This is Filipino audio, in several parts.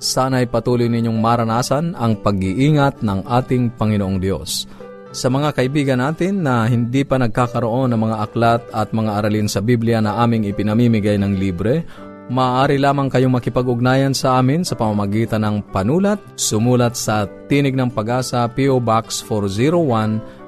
Sana'y patuloy ninyong maranasan ang pag-iingat ng ating Panginoong Diyos. Sa mga kaibigan natin na hindi pa nagkakaroon ng mga aklat at mga aralin sa Biblia na aming ipinamimigay ng libre, maaari lamang kayong makipag-ugnayan sa amin sa pamamagitan ng panulat, sumulat sa Tinig ng Pag-asa P.O. Box 401,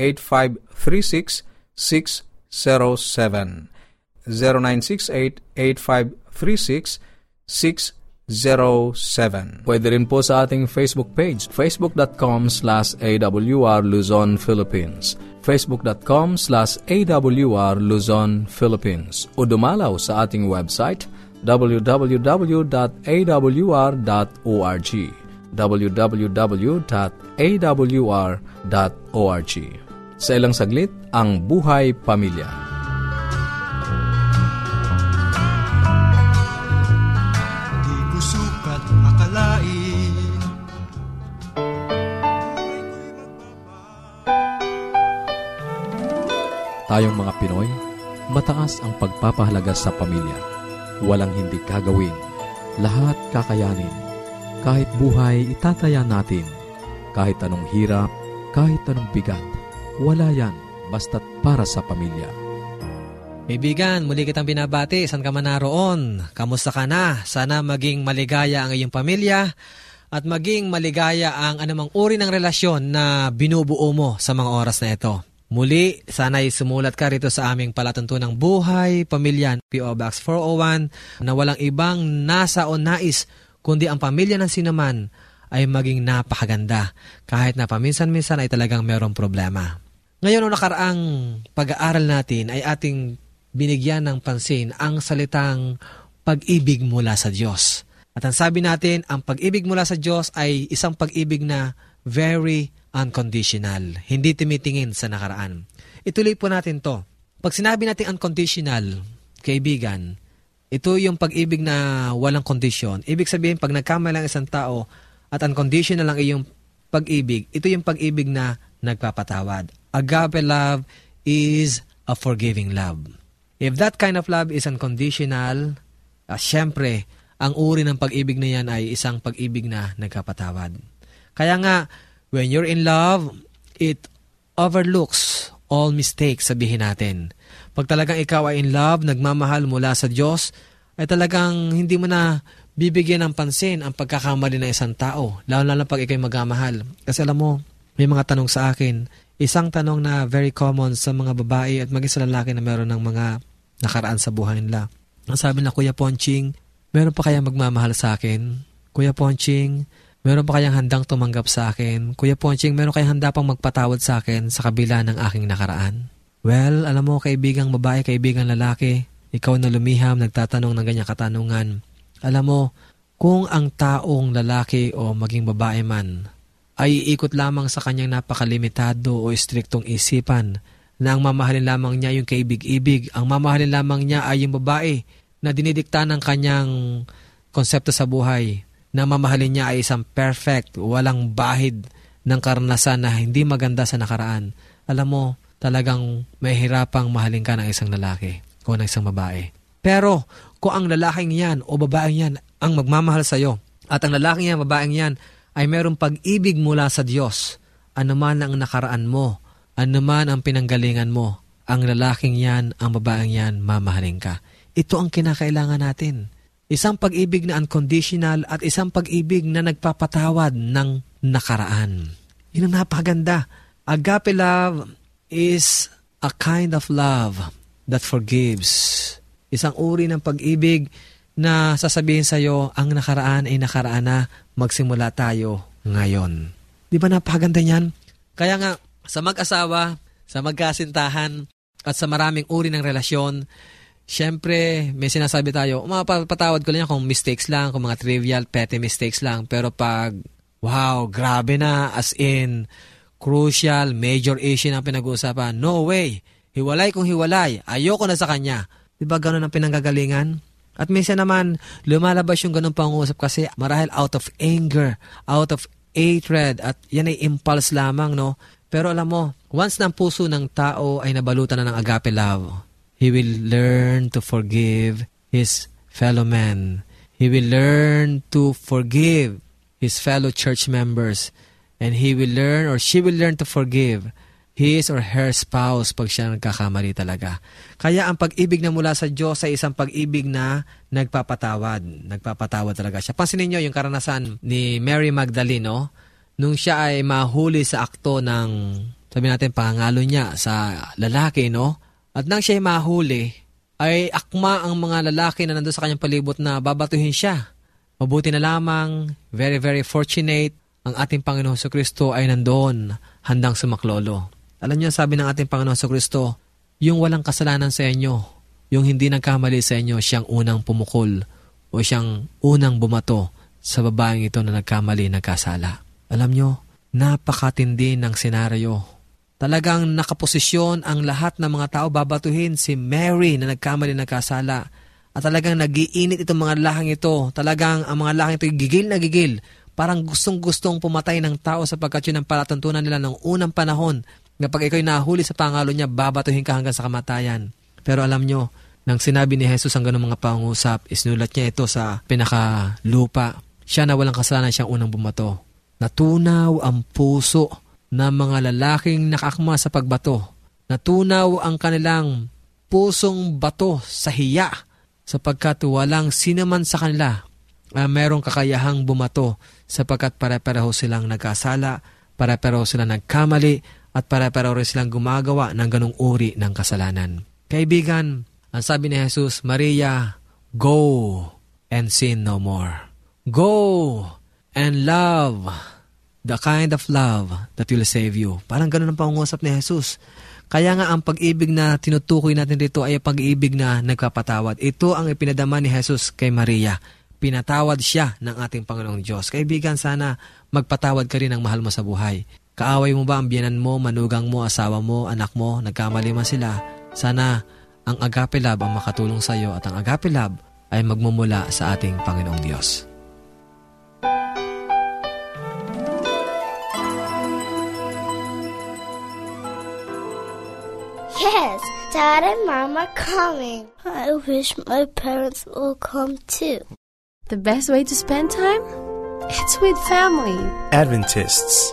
0968-8536-607 0968-8536-607 0917. Pwede rin po sa ating Facebook page, facebook.com slash awr Luzon, Philippines. Facebook.com slash awr Luzon, Philippines. O dumalaw sa ating website www.awr.org www.awr.org Sa ilang saglit, ang buhay pamilya. Tayong mga Pinoy, mataas ang pagpapahalaga sa pamilya. Walang hindi kagawin. Lahat kakayanin. Kahit buhay, itataya natin. Kahit anong hirap, kahit anong bigat. Wala yan, basta't para sa pamilya. Kaibigan, muli kitang binabati. San ka man naroon? Kamusta ka na? Sana maging maligaya ang iyong pamilya at maging maligaya ang anumang uri ng relasyon na binubuo mo sa mga oras na ito. Muli, sana'y sumulat ka rito sa aming palatuntunang buhay, pamilya, P.O. Box 401, na walang ibang nasa o nais, kundi ang pamilya ng sinaman ay maging napakaganda, kahit na paminsan-minsan ay talagang mayroong problema. Ngayon, o nakaraang pag-aaral natin ay ating binigyan ng pansin ang salitang pag-ibig mula sa Diyos. At ang sabi natin, ang pag-ibig mula sa Diyos ay isang pag-ibig na very unconditional, hindi tumitingin sa nakaraan. Ituloy po natin to. Pag sinabi natin unconditional, kaibigan, ito yung pag-ibig na walang kondisyon. Ibig sabihin, pag nagkamali lang isang tao at unconditional lang iyong pag-ibig, ito yung pag-ibig na nagpapatawad. Agape love is a forgiving love. If that kind of love is unconditional, uh, syempre, ang uri ng pag-ibig na yan ay isang pag-ibig na nagkapatawad. Kaya nga, When you're in love, it overlooks all mistakes, sabihin natin. Pag talagang ikaw ay in love, nagmamahal mula sa Diyos, ay talagang hindi mo na bibigyan ng pansin ang pagkakamali ng isang tao, lalo-lalo pag ikaw magmamahal. Kasi alam mo, may mga tanong sa akin, isang tanong na very common sa mga babae at maging sa lalaki na meron ng mga nakaraan sa buhay nila. Ang sabi na, Kuya Ponching, meron pa kaya magmamahal sa akin? Kuya Ponching, Meron pa kayang handang tumanggap sa akin? Kuya Ponching, meron kayang handa pang magpatawad sa akin sa kabila ng aking nakaraan? Well, alam mo, kaibigang babae, kaibigang lalaki, ikaw na lumiham, nagtatanong ng ganyang katanungan. Alam mo, kung ang taong lalaki o maging babae man ay iikot lamang sa kanyang napakalimitado o istriktong isipan na ang mamahalin lamang niya yung kaibig-ibig, ang mamahalin lamang niya ay yung babae na dinidikta ng kanyang konsepto sa buhay, na mamahalin niya ay isang perfect, walang bahid ng karanasan na hindi maganda sa nakaraan. alam mo, talagang mahihirapang mahalin ka ng isang lalaki o ng isang babae. Pero kung ang lalaking yan o babaeng yan ang magmamahal sa iyo at ang lalaking yan, babaeng yan ay merong pag-ibig mula sa Diyos, anuman ang nakaraan mo, anuman ang pinanggalingan mo, ang lalaking yan, ang babaeng yan, mamahalin ka. Ito ang kinakailangan natin. Isang pag-ibig na unconditional at isang pag-ibig na nagpapatawad ng nakaraan. Yun ang napakaganda. Agape love is a kind of love that forgives. Isang uri ng pag-ibig na sasabihin sa iyo, ang nakaraan ay nakaraan na, magsimula tayo ngayon. Di ba napakaganda niyan? Kaya nga, sa mag-asawa, sa magkasintahan, at sa maraming uri ng relasyon, syempre, may sinasabi tayo, mapapatawad ko lang kung mistakes lang, kung mga trivial, petty mistakes lang. Pero pag, wow, grabe na, as in, crucial, major issue na pinag-uusapan. No way. Hiwalay kung hiwalay. Ayoko na sa kanya. Di ba ganun ang pinanggagalingan? At minsan naman, lumalabas yung ganun pangusap kasi marahil out of anger, out of hatred, at yan ay impulse lamang, no? Pero alam mo, once ng puso ng tao ay nabalutan na ng agape love, he will learn to forgive his fellow men. He will learn to forgive his fellow church members and he will learn or she will learn to forgive his or her spouse pag siya nagkakamali talaga. Kaya ang pag-ibig na mula sa Diyos ay isang pag-ibig na nagpapatawad. Nagpapatawad talaga siya. Pansinin niyo yung karanasan ni Mary Magdalene, no? Nung siya ay mahuli sa akto ng, sabi natin, pangangalo niya sa lalaki, no? At nang siya ay mahuli, ay akma ang mga lalaki na nandun sa kanyang palibot na babatuhin siya. Mabuti na lamang, very, very fortunate, ang ating Panginoon sa Kristo ay nandoon, handang sumaklolo. Alam niyo, sabi ng ating Panginoon sa Kristo, yung walang kasalanan sa inyo, yung hindi nagkamali sa inyo, siyang unang pumukol o siyang unang bumato sa babaeng ito na nagkamali, nagkasala. Alam niyo, napakatindi ng senaryo. Talagang nakaposisyon ang lahat ng mga tao babatuhin si Mary na nagkamali, nagkasala. At talagang nagiinit itong mga lahang ito. Talagang ang mga lahang ito gigil na gigil Parang gustong-gustong pumatay ng tao sapagkat yun ang palatuntunan nila ng unang panahon. Kapag ikaw'y nahuli sa pangalo niya, babatuhin ka hanggang sa kamatayan. Pero alam nyo, nang sinabi ni Jesus ang ganong mga pangusap, isnulat niya ito sa pinakalupa. Siya na walang kasalanan siyang unang bumato. Natunaw ang puso ng mga lalaking nakakma sa pagbato. Natunaw ang kanilang pusong bato sa hiya sapagkat walang sinaman sa kanila uh, merong kakayahang bumato sapagkat pare-pareho silang nagkasala, pare-pareho silang nagkamali, at pare-pareho rin silang gumagawa ng ganong uri ng kasalanan. Kaibigan, ang sabi ni Jesus, Maria, go and sin no more. Go and love the kind of love that will save you. Parang ganun ang pangungusap ni Jesus. Kaya nga ang pag-ibig na tinutukoy natin dito ay pag-ibig na nagpapatawad. Ito ang ipinadama ni Jesus kay Maria pinatawad siya ng ating Panginoong Diyos. Kaibigan, sana magpatawad ka rin ng mahal mo sa buhay. Kaaway mo ba ang biyanan mo, manugang mo, asawa mo, anak mo, nagkamali man sila? Sana ang agape love ang makatulong sa iyo at ang agape love ay magmumula sa ating Panginoong Diyos. Yes, Dad and Mom are coming. I wish my parents will come too. The best way to spend time? It's with family. Adventists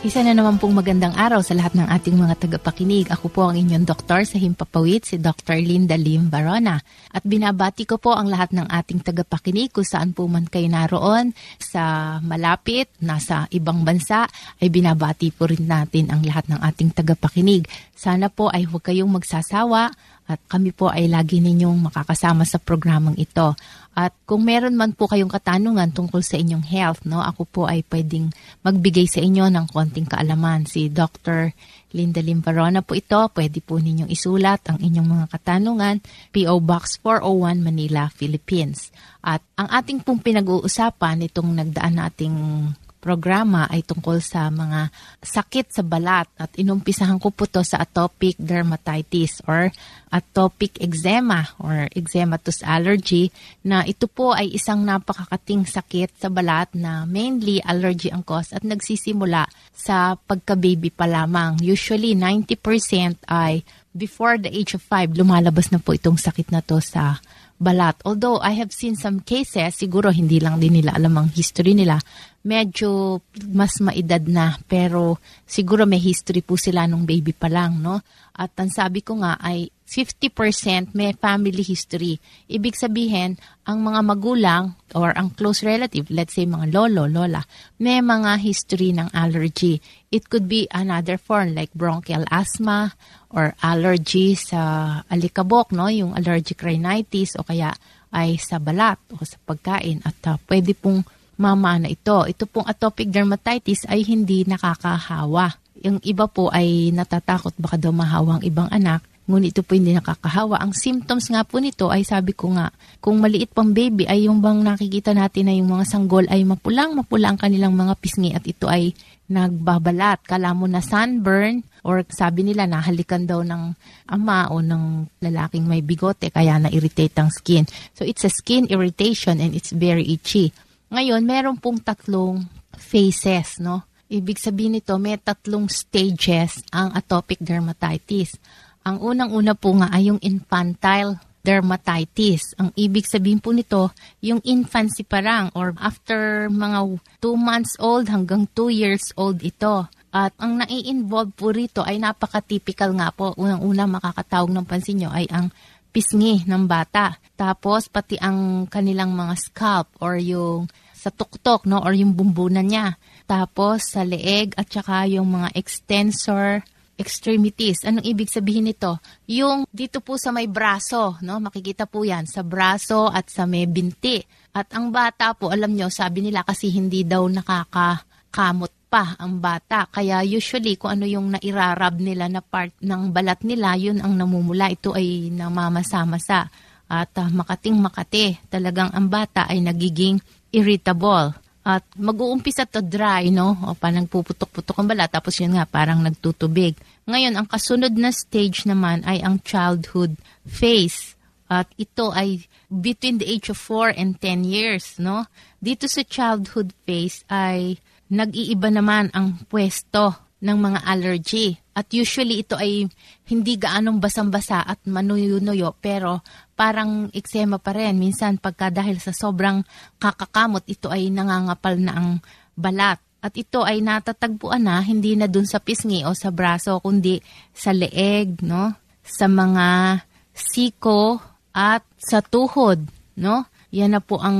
Isa na naman pong magandang araw sa lahat ng ating mga tagapakinig. Ako po ang inyong doktor sa Himpapawid, si Dr. Linda Lim Barona. At binabati ko po ang lahat ng ating tagapakinig kung saan po man kayo naroon sa malapit, nasa ibang bansa, ay binabati po rin natin ang lahat ng ating tagapakinig. Sana po ay huwag kayong magsasawa at kami po ay lagi ninyong makakasama sa programang ito. At kung meron man po kayong katanungan tungkol sa inyong health, no, ako po ay pwedeng magbigay sa inyo ng konting kaalaman. Si Dr. Linda Limbarona po ito. Pwede po ninyong isulat ang inyong mga katanungan. P.O. Box 401 Manila, Philippines. At ang ating pong pinag-uusapan itong nagdaan nating programa ay tungkol sa mga sakit sa balat at inumpisahan ko po to sa atopic dermatitis or atopic eczema or eczematous allergy na ito po ay isang napakakating sakit sa balat na mainly allergy ang cause at nagsisimula sa pagka-baby pa lamang. Usually 90% ay before the age of 5 lumalabas na po itong sakit na to sa balat. Although I have seen some cases, siguro hindi lang din nila alam ang history nila, medyo mas maedad na pero siguro may history po sila nung baby pa lang, no? At ang sabi ko nga ay 50% may family history. Ibig sabihin, ang mga magulang or ang close relative, let's say mga lolo, lola, may mga history ng allergy. It could be another form like bronchial asthma or allergy sa alikabok, no? yung allergic rhinitis o kaya ay sa balat o sa pagkain at uh, pwede pong mamana ito. Ito pong atopic dermatitis ay hindi nakakahawa. Yung iba po ay natatakot baka daw mahawang ibang anak. Ngunit ito po hindi nakakahawa. Ang symptoms nga po nito ay sabi ko nga, kung maliit pang baby ay yung bang nakikita natin na yung mga sanggol ay mapulang mapula ang kanilang mga pisngi at ito ay nagbabalat. Kala mo na sunburn or sabi nila nahalikan daw ng ama o ng lalaking may bigote kaya na-irritate ang skin. So it's a skin irritation and it's very itchy. Ngayon, meron pong tatlong phases, no? Ibig sabihin nito, may tatlong stages ang atopic dermatitis. Ang unang-una po nga ay yung infantile dermatitis. Ang ibig sabihin po nito, yung infancy pa lang or after mga 2 months old hanggang 2 years old ito. At ang nai-involve po rito ay napaka-typical nga po. Unang-una makakatawag ng pansin nyo ay ang pisngi ng bata. Tapos pati ang kanilang mga scalp or yung sa tuktok, no? Or yung bumbunan niya. Tapos sa leeg at saka yung mga extensor extremities. Anong ibig sabihin nito? Yung dito po sa may braso, no? Makikita po 'yan sa braso at sa may binti. At ang bata po, alam nyo, sabi nila kasi hindi daw nakakakamot pa ang bata. Kaya usually kung ano yung nairarab nila na part ng balat nila, yun ang namumula. Ito ay namamasa-masa. At uh, makating makate, talagang ang bata ay nagiging irritable. At mag-uumpisa to dry, no? O parang puputok-putok ang balat, tapos yun nga, parang nagtutubig. Ngayon, ang kasunod na stage naman ay ang childhood phase. At ito ay between the age of 4 and 10 years, no? Dito sa childhood phase ay nag-iiba naman ang pwesto ng mga allergy. At usually ito ay hindi gaanong basang-basa at manuyo-nuyo pero parang eksema pa rin. Minsan pagka dahil sa sobrang kakakamot, ito ay nangangapal na ang balat. At ito ay natatagpuan na hindi na dun sa pisngi o sa braso, kundi sa leeg, no? sa mga siko at sa tuhod. No? Yan na po ang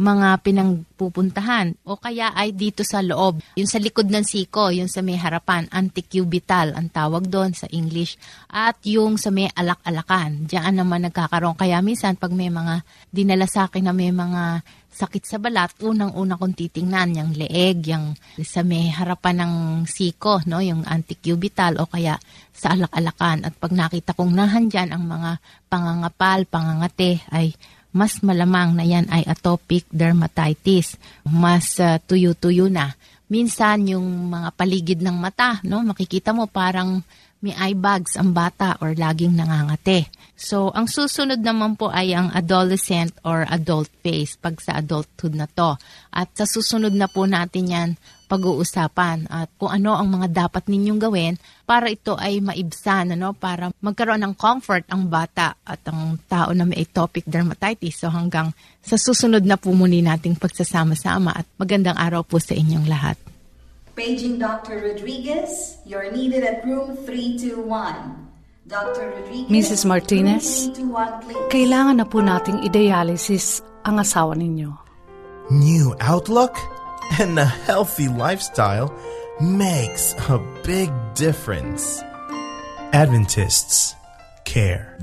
mga pinangpupuntahan o kaya ay dito sa loob. Yung sa likod ng siko, yung sa may harapan, anticubital ang tawag doon sa English. At yung sa may alak-alakan, diyan naman nagkakaroon. Kaya minsan pag may mga dinala sa akin na may mga sakit sa balat, unang-una kong titingnan yung leeg, yung sa may harapan ng siko, no, yung anticubital o kaya sa alak-alakan. At pag nakita kong nahandyan ang mga pangangapal, pangangate, ay mas malamang na yan ay atopic dermatitis. Mas uh, tuyo-tuyo na. Minsan yung mga paligid ng mata, no, makikita mo parang may eye bags ang bata or laging nangangate. So, ang susunod naman po ay ang adolescent or adult phase pag sa adulthood na to. At sa susunod na po natin yan pag-uusapan at kung ano ang mga dapat ninyong gawin para ito ay maibsan, ano, para magkaroon ng comfort ang bata at ang tao na may atopic dermatitis. So hanggang sa susunod na po muli nating pagsasama-sama at magandang araw po sa inyong lahat. Paging Dr. Rodriguez, you're needed at room 321. Dr. Rodriguez, Mrs. Martinez, room 321, please. kailangan na po nating i-dialysis ang asawa ninyo. New outlook and a healthy lifestyle makes a big difference. Adventists care.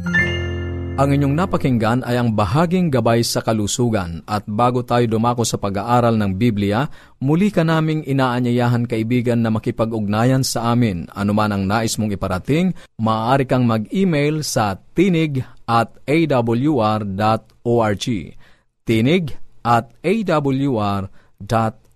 Ang inyong napakinggan ay ang bahaging gabay sa kalusugan at bago tayo dumako sa pag-aaral ng Biblia, muli ka naming inaanyayahan kaibigan na makipag-ugnayan sa amin. Anuman ang nais mong iparating, maaari kang mag-email sa tinig at awr.org. Tinig at awr.org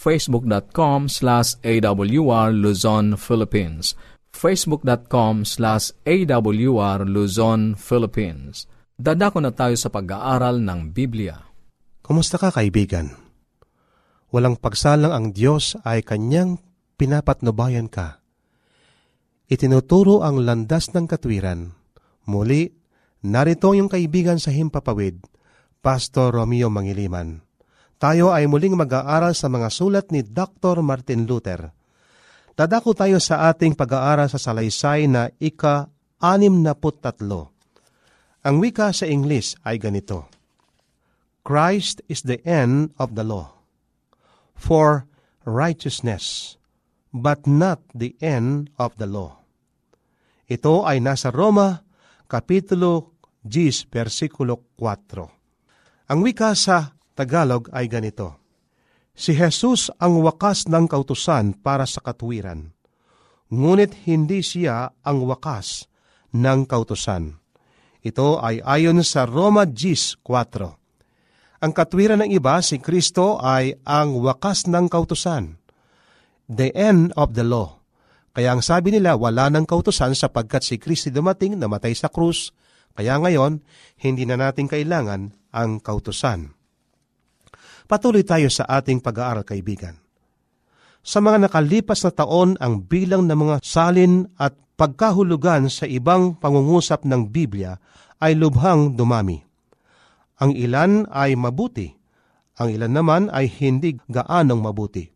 facebook.com slash awr Luzon, Philippines facebook.com slash awr Luzon, Philippines Dadako na tayo sa pag-aaral ng Biblia. Kumusta ka kaibigan? Walang pagsalang ang Diyos ay kanyang pinapatnubayan ka. Itinuturo ang landas ng katwiran. Muli, narito yung kaibigan sa Himpapawid, Pastor Romeo Mangiliman. Tayo ay muling mag-aaral sa mga sulat ni Dr. Martin Luther. Dadako tayo sa ating pag-aaral sa salaysay na ika-anim na tatlo. Ang wika sa English ay ganito, Christ is the end of the law for righteousness, but not the end of the law. Ito ay nasa Roma, Kapitulo 10, versikulo 4. Ang wika sa Tagalog ay ganito, Si Jesus ang wakas ng kautusan para sa katwiran, ngunit hindi siya ang wakas ng kautusan. Ito ay ayon sa Roma 10.4. Ang katwiran ng iba, si Kristo ay ang wakas ng kautusan. The end of the law. Kaya ang sabi nila, wala ng kautusan sapagkat si Kristo dumating, namatay sa krus. Kaya ngayon, hindi na natin kailangan ang kautusan. Patuloy tayo sa ating pag-aaral, kaibigan. Sa mga nakalipas na taon, ang bilang ng mga salin at pagkahulugan sa ibang pangungusap ng Biblia ay lubhang dumami. Ang ilan ay mabuti, ang ilan naman ay hindi gaanong mabuti.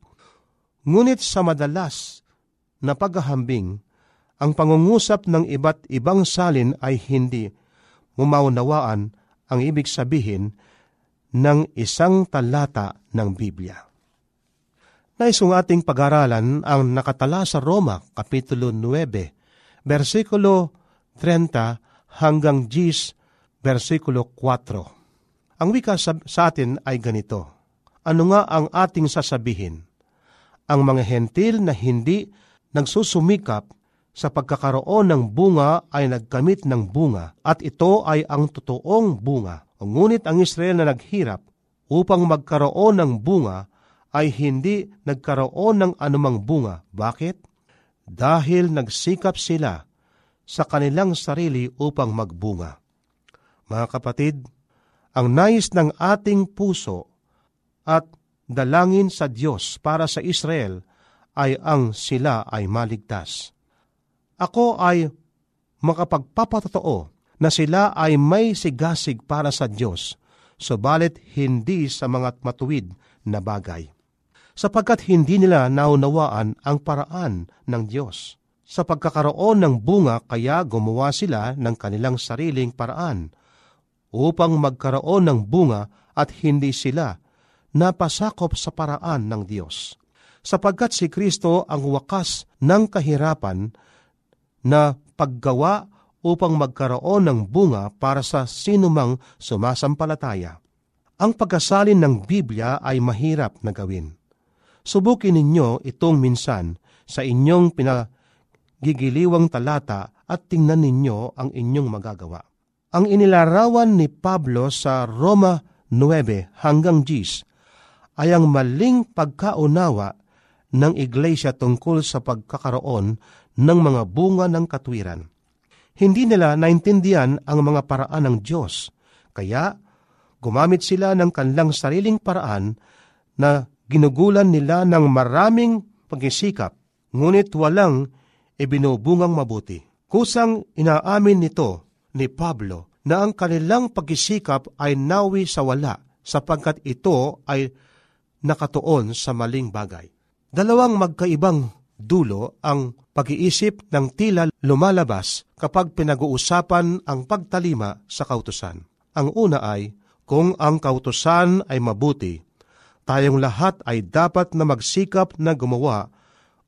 Ngunit sa madalas na paghahambing, ang pangungusap ng iba't ibang salin ay hindi mumaunawaan ang ibig sabihin ng isang talata ng Biblia. Naisong ating pag-aralan ang nakatala sa Roma, Kapitulo 9, versikulo 30 hanggang 10, versikulo 4. Ang wika sa, sa atin ay ganito, Ano nga ang ating sasabihin? Ang mga hentil na hindi nagsusumikap sa pagkakaroon ng bunga ay nagkamit ng bunga at ito ay ang totoong bunga. Ngunit ang Israel na naghirap upang magkaroon ng bunga ay hindi nagkaroon ng anumang bunga. Bakit? Dahil nagsikap sila sa kanilang sarili upang magbunga. Mga kapatid, ang nais ng ating puso at dalangin sa Diyos para sa Israel ay ang sila ay maligtas. Ako ay makapagpapatotoo na sila ay may sigasig para sa Diyos, subalit hindi sa mga matuwid na bagay sapagkat hindi nila naunawaan ang paraan ng Diyos. Sa pagkakaroon ng bunga kaya gumawa sila ng kanilang sariling paraan upang magkaroon ng bunga at hindi sila napasakop sa paraan ng Diyos. Sapagkat si Kristo ang wakas ng kahirapan na paggawa upang magkaroon ng bunga para sa sinumang sumasampalataya. Ang pagkasalin ng Biblia ay mahirap na gawin Subukin ninyo itong minsan sa inyong pinagigiliwang talata at tingnan ninyo ang inyong magagawa. Ang inilarawan ni Pablo sa Roma 9 hanggang 10 ay ang maling pagkaunawa ng iglesia tungkol sa pagkakaroon ng mga bunga ng katwiran. Hindi nila naintindihan ang mga paraan ng Diyos, kaya gumamit sila ng kanilang sariling paraan na ginugulan nila ng maraming pagsisikap, ngunit walang ibinubungang mabuti. Kusang inaamin nito ni Pablo na ang kanilang pagsisikap ay nawi sa wala sapagkat ito ay nakatuon sa maling bagay. Dalawang magkaibang dulo ang pag-iisip ng tila lumalabas kapag pinag-uusapan ang pagtalima sa kautusan. Ang una ay, kung ang kautusan ay mabuti, tayong lahat ay dapat na magsikap na gumawa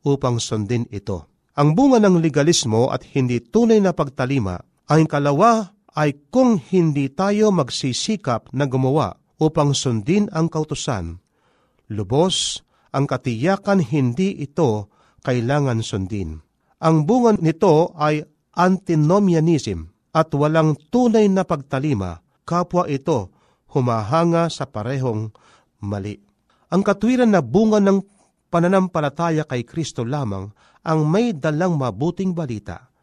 upang sundin ito. Ang bunga ng legalismo at hindi tunay na pagtalima ang kalawa ay kung hindi tayo magsisikap na gumawa upang sundin ang kautusan. Lubos, ang katiyakan hindi ito kailangan sundin. Ang bunga nito ay antinomianism at walang tunay na pagtalima, kapwa ito humahanga sa parehong mali. Ang katwiran na bunga ng pananampalataya kay Kristo lamang ang may dalang mabuting balita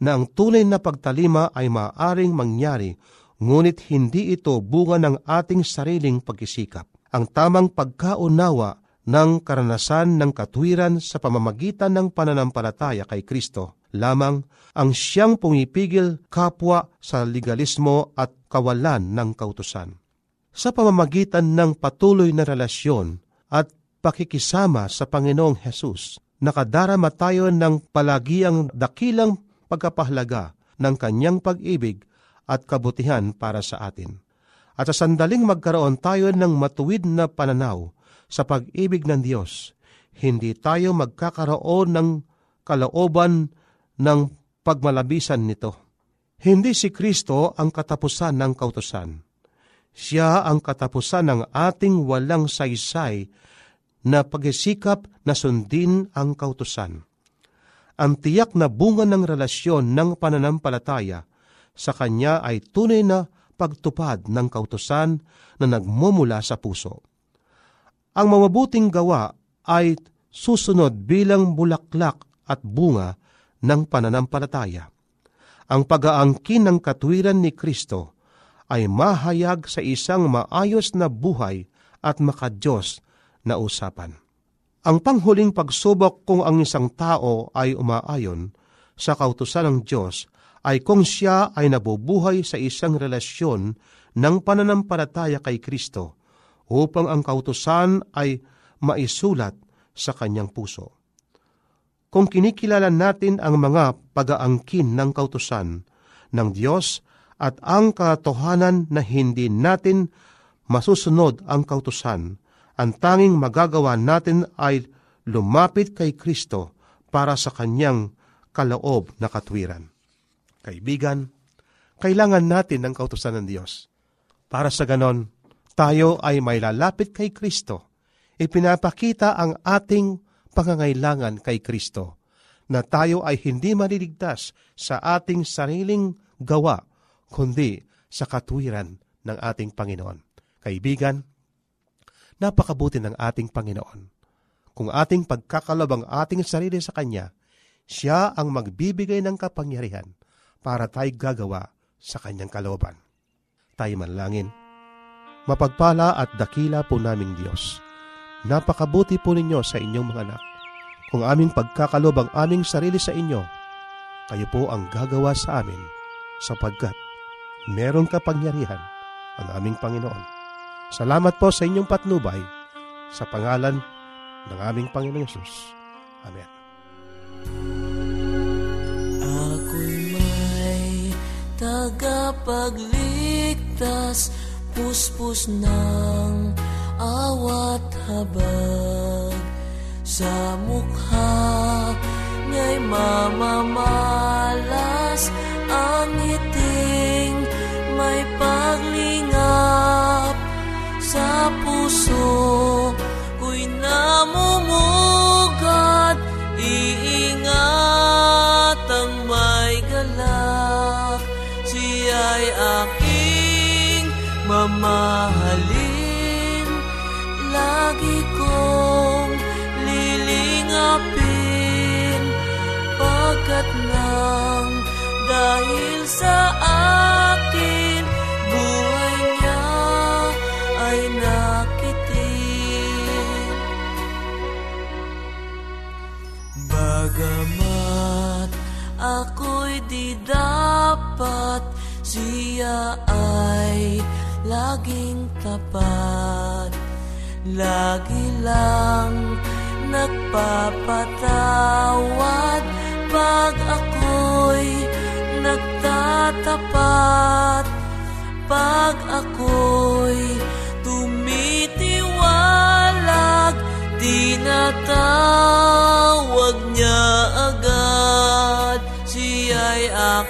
na ang tunay na pagtalima ay maaring mangyari ngunit hindi ito bunga ng ating sariling pagkisikap. Ang tamang pagkaunawa ng karanasan ng katwiran sa pamamagitan ng pananampalataya kay Kristo lamang ang siyang pumipigil kapwa sa legalismo at kawalan ng kautusan. Sa pamamagitan ng patuloy na relasyon at pakikisama sa Panginoong Hesus, nakadarama tayo ng palagiang dakilang pagkapahalaga ng kanyang pag-ibig at kabutihan para sa atin. At sa sandaling magkaroon tayo ng matuwid na pananaw sa pag-ibig ng Diyos, hindi tayo magkakaroon ng kalooban ng pagmalabisan nito. Hindi si Kristo ang katapusan ng kautosan. Siya ang katapusan ng ating walang saysay na pagsisikap na sundin ang kautosan ang tiyak na bunga ng relasyon ng pananampalataya sa Kanya ay tunay na pagtupad ng kautosan na nagmumula sa puso. Ang mamabuting gawa ay susunod bilang bulaklak at bunga ng pananampalataya. Ang pag-aangkin ng katwiran ni Kristo ay mahayag sa isang maayos na buhay at makadiyos na usapan. Ang panghuling pagsubok kung ang isang tao ay umaayon sa kautusan ng Diyos ay kung siya ay nabubuhay sa isang relasyon ng pananampalataya kay Kristo upang ang kautusan ay maisulat sa kanyang puso. Kung kinikilala natin ang mga pag-aangkin ng kautusan ng Diyos at ang katotohanan na hindi natin masusunod ang kautusan, ang tanging magagawa natin ay lumapit kay Kristo para sa kanyang kaloob na katwiran. Kaibigan, kailangan natin ng kautusan ng Diyos. Para sa ganon, tayo ay may lalapit kay Kristo. Ipinapakita ang ating pangangailangan kay Kristo na tayo ay hindi maliligtas sa ating sariling gawa, kundi sa katwiran ng ating Panginoon. Kaibigan, napakabuti ng ating Panginoon. Kung ating pagkakalob ang ating sarili sa Kanya, siya ang magbibigay ng kapangyarihan para tayo gagawa sa Kanyang kalooban. Tayo manlangin. Mapagpala at dakila po naming Diyos. Napakabuti po ninyo sa inyong mga anak. Kung aming pagkakalob ang aming sarili sa inyo, kayo po ang gagawa sa amin sapagkat meron kapangyarihan ang aming Panginoon Salamat po sa inyong patnubay sa pangalan ng aming Panginoong Yesus. Amen. Ako'y may tagapagligtas, puspos ng awat habag. Sa mukha niya'y mamamalas ang ngiting may paglingap sa puso ko'y namumugat dapat siya ay laging tapat. Lagi lang nagpapatawad Pag ako'y nagtatapat. Pag ako'y tumitiwalag Tinatawag niya agad. Siya'y aking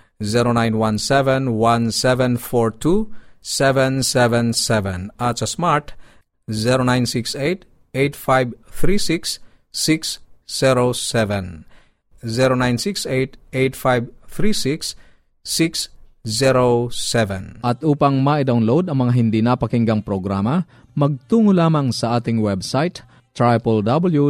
0917-1742-777 at sa Smart 0968-8536-607 0968-8536-607 At upang ma-download ang mga hindi napakinggang programa, magtungo lamang sa ating website www.awr.org